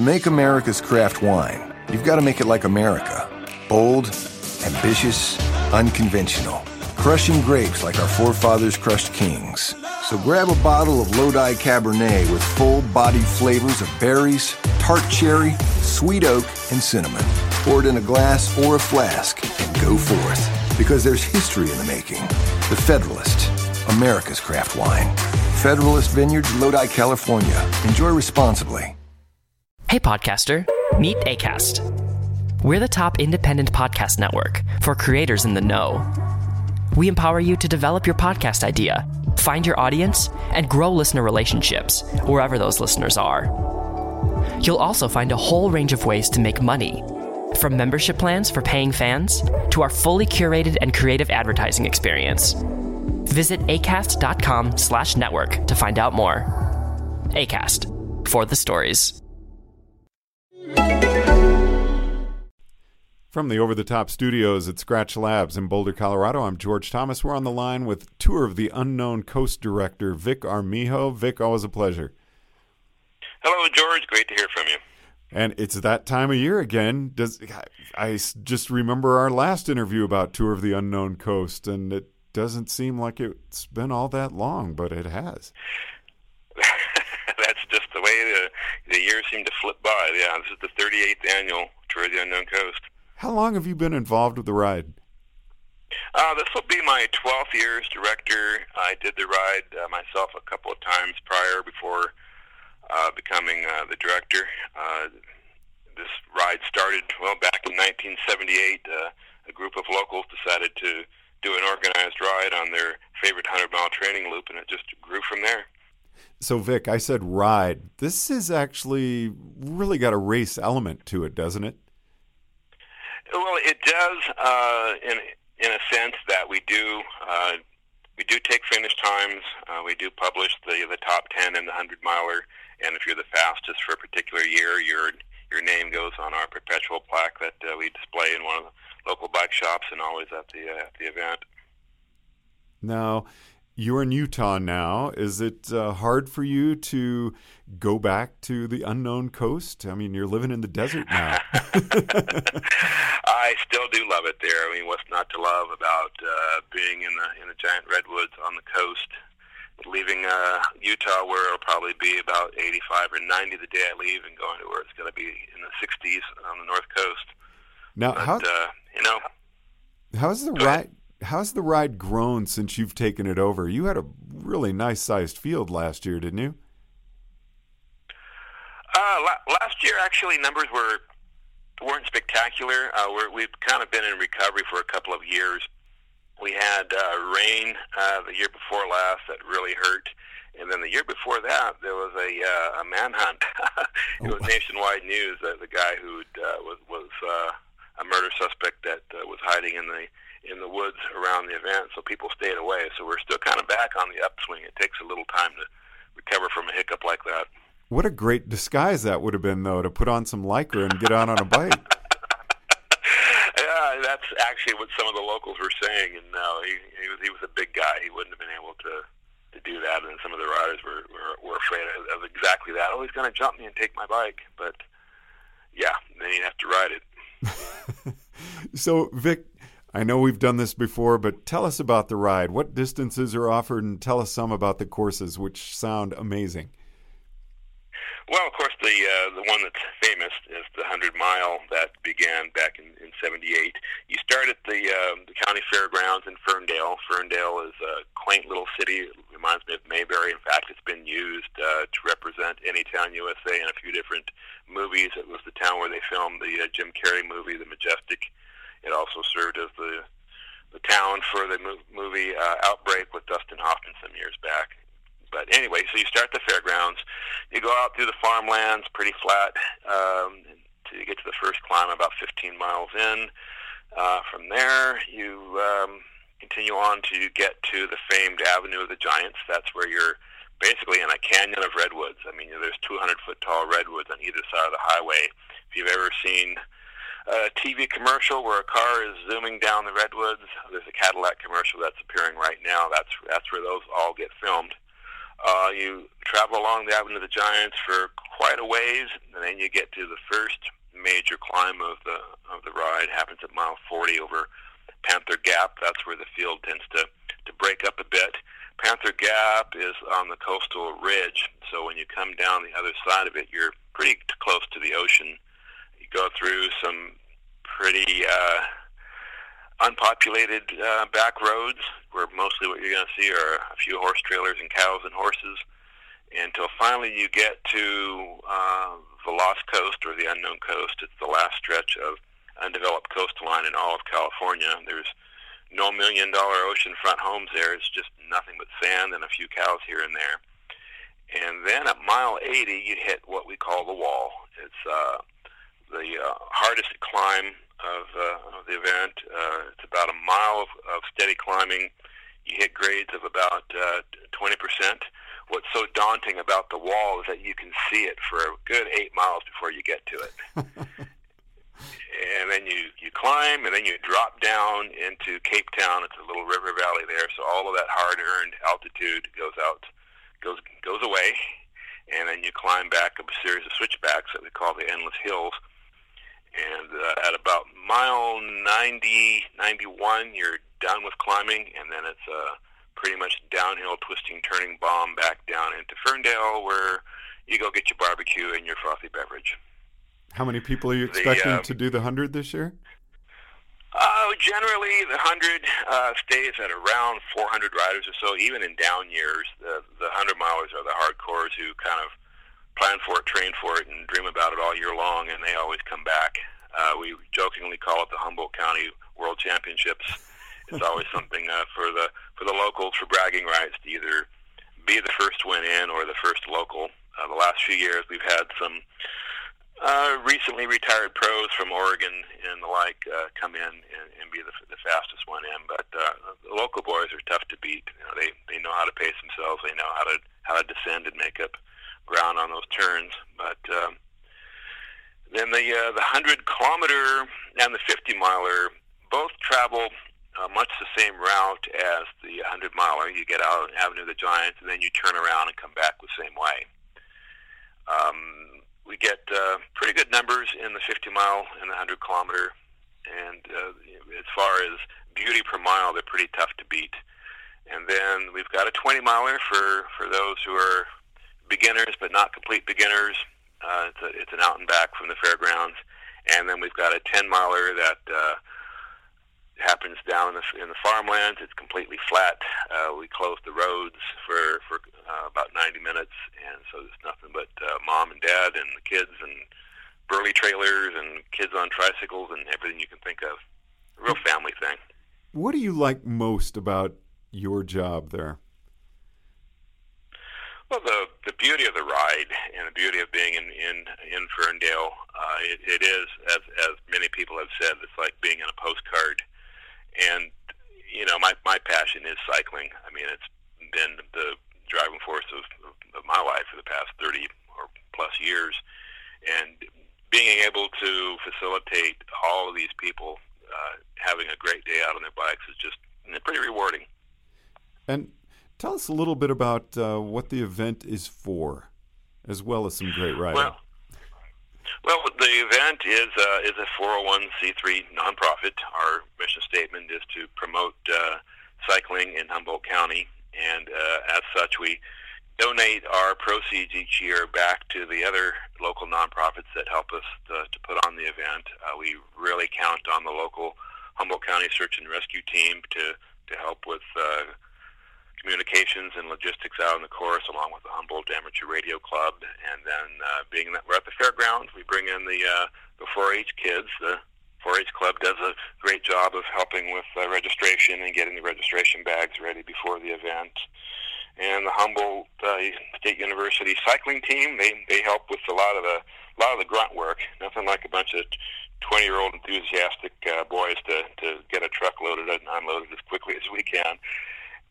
To make America's craft wine, you've got to make it like America bold, ambitious, unconventional, crushing grapes like our forefathers crushed kings. So grab a bottle of Lodi Cabernet with full bodied flavors of berries, tart cherry, sweet oak, and cinnamon. Pour it in a glass or a flask and go forth. Because there's history in the making. The Federalist, America's craft wine. Federalist Vineyards, Lodi, California. Enjoy responsibly. Hey, podcaster, meet ACAST. We're the top independent podcast network for creators in the know. We empower you to develop your podcast idea, find your audience, and grow listener relationships wherever those listeners are. You'll also find a whole range of ways to make money, from membership plans for paying fans to our fully curated and creative advertising experience. Visit acast.com slash network to find out more. ACAST, for the stories. From the over the top studios at Skratch Labs in Boulder, Colorado, I'm George Thomas. We're on the line with Tour of the Unknown Coast director Vic Armijo. Vic, always a pleasure. Hello, George. Great to hear from you. And it's that time of year again. Does I just remember our last interview about Tour of the Unknown Coast, and it doesn't seem like it's been all that long, but it has. That's just the way the the years seem to flip by. Yeah, this is the 38th annual Tour of the Unknown Coast. How long have you been involved with the ride? Uh, this will be my 12th year as director. I did the ride uh, myself a couple of times prior before uh, becoming uh, the director. Uh, this ride started, well, back in 1978. Uh, a group of locals decided to do an organized ride on their favorite 100 mile training loop, and it just grew from there. So, Vic, I said ride. This is actually really got a race element to it, doesn't it? Well, it does uh, in in a sense that we do uh, we do take finish times. Uh, we do publish the the top ten and the hundred miler, and if you're the fastest for a particular year, your your name goes on our perpetual plaque that uh, we display in one of the local bike shops and always at the uh, at the event. Now, you're in Utah now. Is it uh, hard for you to go back to the unknown coast? I mean, you're living in the desert now. I still do love it there. I mean, what's not to love about uh, being in the in the giant redwoods on the coast? Leaving uh, Utah, where it'll probably be about 85 or 90 the day I leave, and going to where it's going to be in the 60s on the north coast. Now, but, how uh, you know, how's the ride? How's the ride grown since you've taken it over? You had a really nice sized field last year, didn't you? Uh, la- last year, actually, numbers were weren't spectacular. Uh, we're, we've kind of been in recovery for a couple of years. We had uh, rain uh, the year before last that really hurt, and then the year before that there was a uh, a manhunt. it was nationwide news that the guy who uh, was was uh, a murder suspect that uh, was hiding in the in the woods around the event, so people stayed away. So we're still kind of back on the upswing. It takes a little time to recover from a hiccup like that. What a great disguise that would have been, though, to put on some lycra and get out on a bike. yeah, that's actually what some of the locals were saying. And no, he, he was he was a big guy. He wouldn't have been able to to do that. And some of the riders were were, were afraid of, of exactly that. Oh, he's going to jump me and take my bike. But yeah, then you have to ride it. so, Vic, I know we've done this before, but tell us about the ride. What distances are offered, and tell us some about the courses, which sound amazing. Well, of course, the uh, the one that's famous is the hundred mile that began back in, in '78. You start at the uh, the county fairgrounds in Ferndale. Ferndale is a quaint little city. It reminds me of Mayberry. In fact, it's been used uh, to represent Anytown, USA, in a few different movies. It was the town where they filmed the uh, Jim Carrey movie, The Majestic. It also served as the the town for the movie uh, Outbreak with Dustin Hoffman some years back. But anyway, so you start the fairgrounds, you go out through the farmlands, pretty flat, um, you get to the first climb, about 15 miles in. Uh, from there, you um, continue on to get to the famed Avenue of the Giants. That's where you're basically in a canyon of redwoods. I mean, there's 200 foot tall redwoods on either side of the highway. If you've ever seen a TV commercial where a car is zooming down the redwoods, there's a Cadillac commercial that's appearing right now. That's that's where those all get filmed. You travel along the Avenue of the Giants for quite a ways, and then you get to the first major climb of the of the ride. Happens at mile 40 over Panther Gap. That's where the field tends to to break up a bit. Panther Gap is on the coastal ridge, so when you come down the other side of it, you're pretty close to the ocean. You go through some pretty uh, unpopulated uh, back roads where mostly what you're going to see are a few horse trailers and cows and horses until finally you get to uh, the Lost Coast or the Unknown Coast. It's the last stretch of undeveloped coastline in all of California. There's no million dollar oceanfront homes there. It's just nothing but sand and a few cows here and there. And then at mile 80, you hit what we call the wall. It's uh, the uh, hardest climb of, uh, of the event. Uh, it's about a mile of, of steady climbing. You hit grades of about uh, 20%. What's so daunting about the wall is that you can see it for a good eight miles before you get to it. and then you, you climb, and then you drop down into Capetown. It's a little river valley there, so all of that hard-earned altitude goes out, goes goes away, and then you climb back up a series of switchbacks that we call the Endless Hills and uh, at about mile 90, 91, you're done with climbing, and then it's a pretty much downhill, twisting, turning bomb back down into Ferndale, where you go get your barbecue and your frothy beverage. How many people are you expecting the, uh, to do the hundred this year? Uh, generally, the hundred uh, stays at around 400 riders or so. Even in down years, the the hundred milers are the hardcores who kind of plan for it, train for it, and dream about it all year long, and they always come back. Uh, we jokingly call it the Humboldt County World Championships. It's always something uh, for the for the locals for bragging rights to either be the first win in or the first local. Uh, the last few years, we've had some uh, recently retired pros from Oregon and the like uh, come in and, and be the, the fastest one in. But uh, the local boys are tough to beat. You know, they they know how to pace themselves. They know how to how to descend and make up ground on those turns. But um, then the uh, the hundred kilometer and the fifty miler both travel uh, much the same route as the hundred miler. You get out on Avenue of the Giants, and then you turn around and come back the same way. Um, we get uh, pretty good numbers in the 50 mile and the 100 kilometer, and uh, as far as beauty per mile, they're pretty tough to beat. And then we've got a 20 miler for for those who are beginners but not complete beginners. Uh, it's, a, it's an out and back from the fairgrounds, and then we've got a 10 miler that uh, happens down in the, in the farmlands. It's completely flat. Uh, we close the roads for for uh, about 90 minutes, and so there's nothing but uh, mom and dad and the kids and Burley trailers and kids on tricycles and everything you can think of. A real family thing. What do you like most about your job there? Well, the the beauty of the ride and the beauty of being in in, in Ferndale, uh, it, it is as as many people have said, it's like being in a postcard. And you know, my my passion is cycling. I mean, it's been the driving force of, of, my life for the past thirty or plus years, and being able to facilitate all of these people uh, having a great day out on their bikes is just pretty rewarding. And Tell us a little bit about uh, what the event is for, as well as some great riding. Well, well, the event is uh, is a 401c3 nonprofit. Our mission statement is to promote uh, cycling in Humboldt County, and uh, as such, we donate our proceeds each year back to the other local nonprofits that help us to, to put on the event. Uh, we really count on the local Humboldt County Search and Rescue team to to help with uh, communications and logistics out in the course, along with the Humboldt Amateur Radio Club. And then, uh, being that we're at the fairgrounds, we bring in the uh, the 4-H kids. The 4-H club does a great job of helping with uh, registration and getting the registration bags ready before the event. And the Humboldt uh, State University cycling team they they help with a lot of the a lot of the grunt work. Nothing like a bunch of 20 year old enthusiastic uh, boys to, to get a truck loaded and unloaded as quickly as we can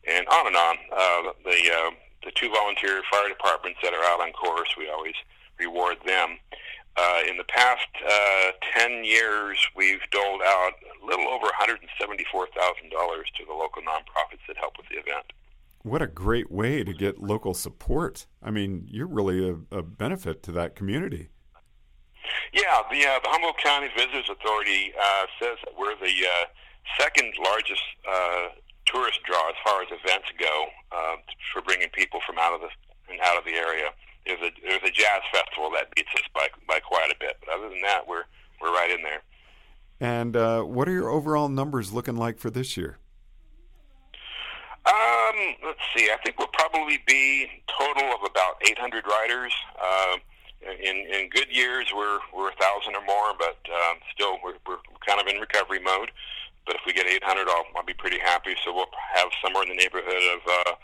and on and on. Uh, the uh, the two volunteer fire departments that are out on course, we always reward them. Uh, in the past uh, 10 years, we've doled out a little over $174,000 to the local nonprofits that help with the event. what a great way to get local support. I mean, you're really a, a benefit to that community. Yeah, the, uh, the Humboldt County Visitors Authority uh, says that we're the uh, second largest uh, tourist draw as far as events go uh, for bringing people from out of the and out of the area. There's a there's a jazz festival that beats us by by quite a bit, but other than that, we're we're right in there. And uh, what are your overall numbers looking like for this year? Um, let's see. I think we'll probably be total of about 800 riders. Uh, in in good years, we're we're a thousand or more, but um, still we're we're kind of in recovery mode. But if we get 800, I'll, I'll be pretty happy. So we'll have somewhere in the neighborhood of uh,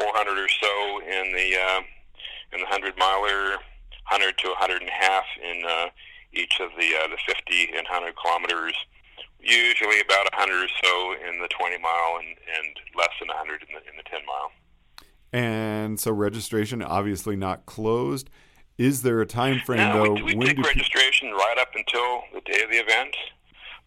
400 or so in the uh, in the 100 miler, 100 to 100 and a half in uh, each of the uh, the 50 and 100 kilometers. Usually about 100 or so in the 20 mile and, and less than 100 in the in the 10 mile. And so registration obviously not closed. Is there a time frame no, though? We, we when take do pe- registration right up until the day of the event.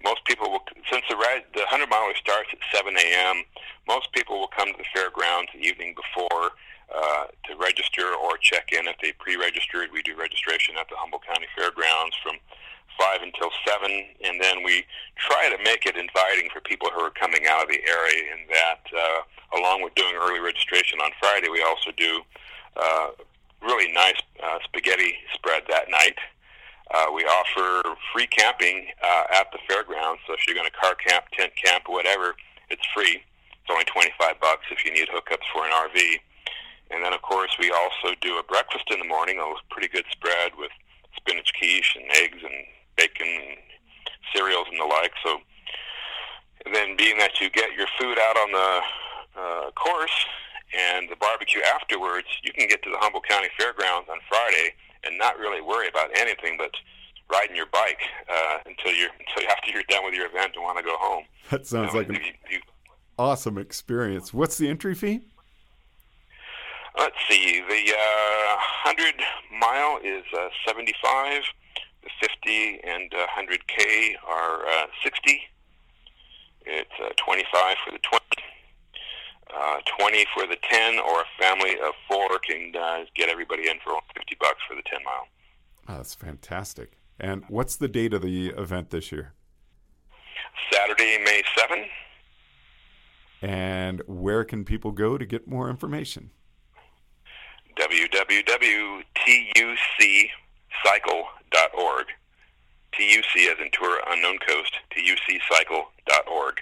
Most people will, since the ride, the hundred miler starts at 7 a.m. Most people will come to the fairgrounds the evening before uh, to register or check in. If they pre-registered, we do registration at the Humboldt County Fairgrounds from five until seven, and then we try to make it inviting for people who are coming out of the area. In that, uh, along with doing early registration on Friday, we also do uh, really nice uh, spaghetti spread that night. Uh, we offer free camping uh, at the fairgrounds. So if you're going to car camp, tent camp, whatever, it's free. It's only 25 bucks if you need hookups for an RV. And then, of course, we also do a breakfast in the morning, a pretty good spread with spinach quiche and eggs and bacon and cereals and the like. So, and then being that you get your food out on the uh, course and the barbecue afterwards, you can get to the Humboldt County Fairgrounds on Friday and not really worry about anything but riding your bike uh, until you're until after you're done with your event and want to go home. That sounds like an you, you, awesome experience. What's the entry fee? let's see. The uh, hundred mile is uh, seventy five. The fifty and uh, hundred k are uh, sixty. It's uh, twenty five for the twenty. Uh, 20 for the 10, or a family of four can uh, get everybody in for 50 bucks for the 10 mile. Oh, that's fantastic. And what's the date of the event this year? Saturday, May 7. And where can people go to get more information? www.tuccycle.org. TUC as in Tour Unknown Coast, tuccycle.org.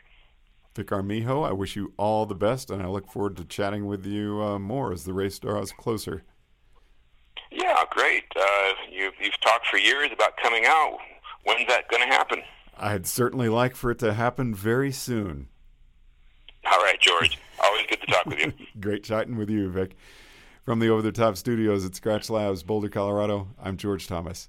Vic Armijo, I wish you all the best, and I look forward to chatting with you uh, more as the race draws closer. Yeah, great. Uh, you've, you've talked for years about coming out. When's that going to happen? I'd certainly like for it to happen very soon. All right, George. Always good to talk with you. Great chatting with you, Vic. From the Over the Top studios at Skratch Labs, Boulder, Colorado, I'm George Thomas.